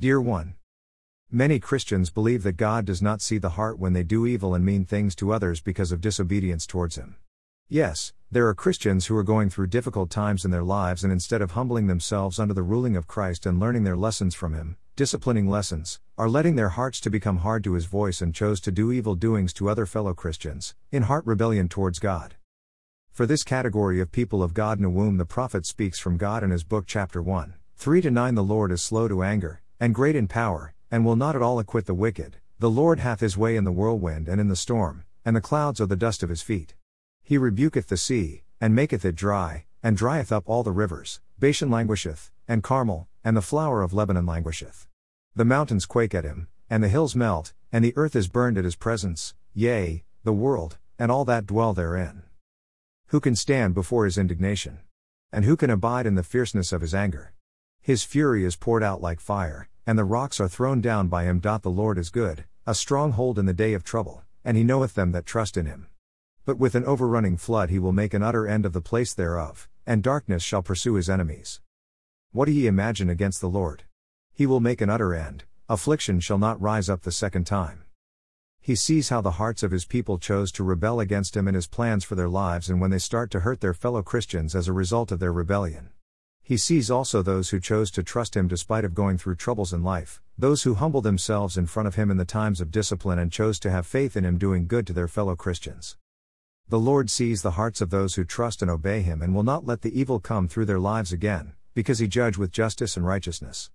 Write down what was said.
Dear one, Many Christians believe that God does not see the heart when they do evil and mean things to others because of disobedience towards Him. Yes, there are Christians who are going through difficult times in their lives and instead of humbling themselves under the ruling of Christ and learning their lessons from Him, disciplining lessons, are letting their hearts to become hard to His voice and chose to do evil doings to other fellow Christians, in heart rebellion towards God. For this category of people of God Nahum the prophet speaks from God in his book chapter 1, 3 to 9 The Lord is slow to anger, and great in power, and will not at all acquit the wicked. The Lord hath his way in the whirlwind and in the storm, and the clouds are the dust of his feet. He rebuketh the sea, and maketh it dry, and drieth up all the rivers. Bashan languisheth, and Carmel, and the flower of Lebanon languisheth. The mountains quake at him, and the hills melt, and the earth is burned at his presence, yea, the world, and all that dwell therein. Who can stand before his indignation? And who can abide in the fierceness of his anger? His fury is poured out like fire, and the rocks are thrown down by him. The Lord is good, a stronghold in the day of trouble, and he knoweth them that trust in him. But with an overrunning flood he will make an utter end of the place thereof, and darkness shall pursue his enemies. What do ye imagine against the Lord? He will make an utter end, affliction shall not rise up the second time. He sees how the hearts of his people chose to rebel against him and his plans for their lives, and when they start to hurt their fellow Christians as a result of their rebellion. He sees also those who chose to trust him despite of going through troubles in life, those who humble themselves in front of him in the times of discipline and chose to have faith in him doing good to their fellow Christians. The Lord sees the hearts of those who trust and obey him and will not let the evil come through their lives again, because he judge with justice and righteousness.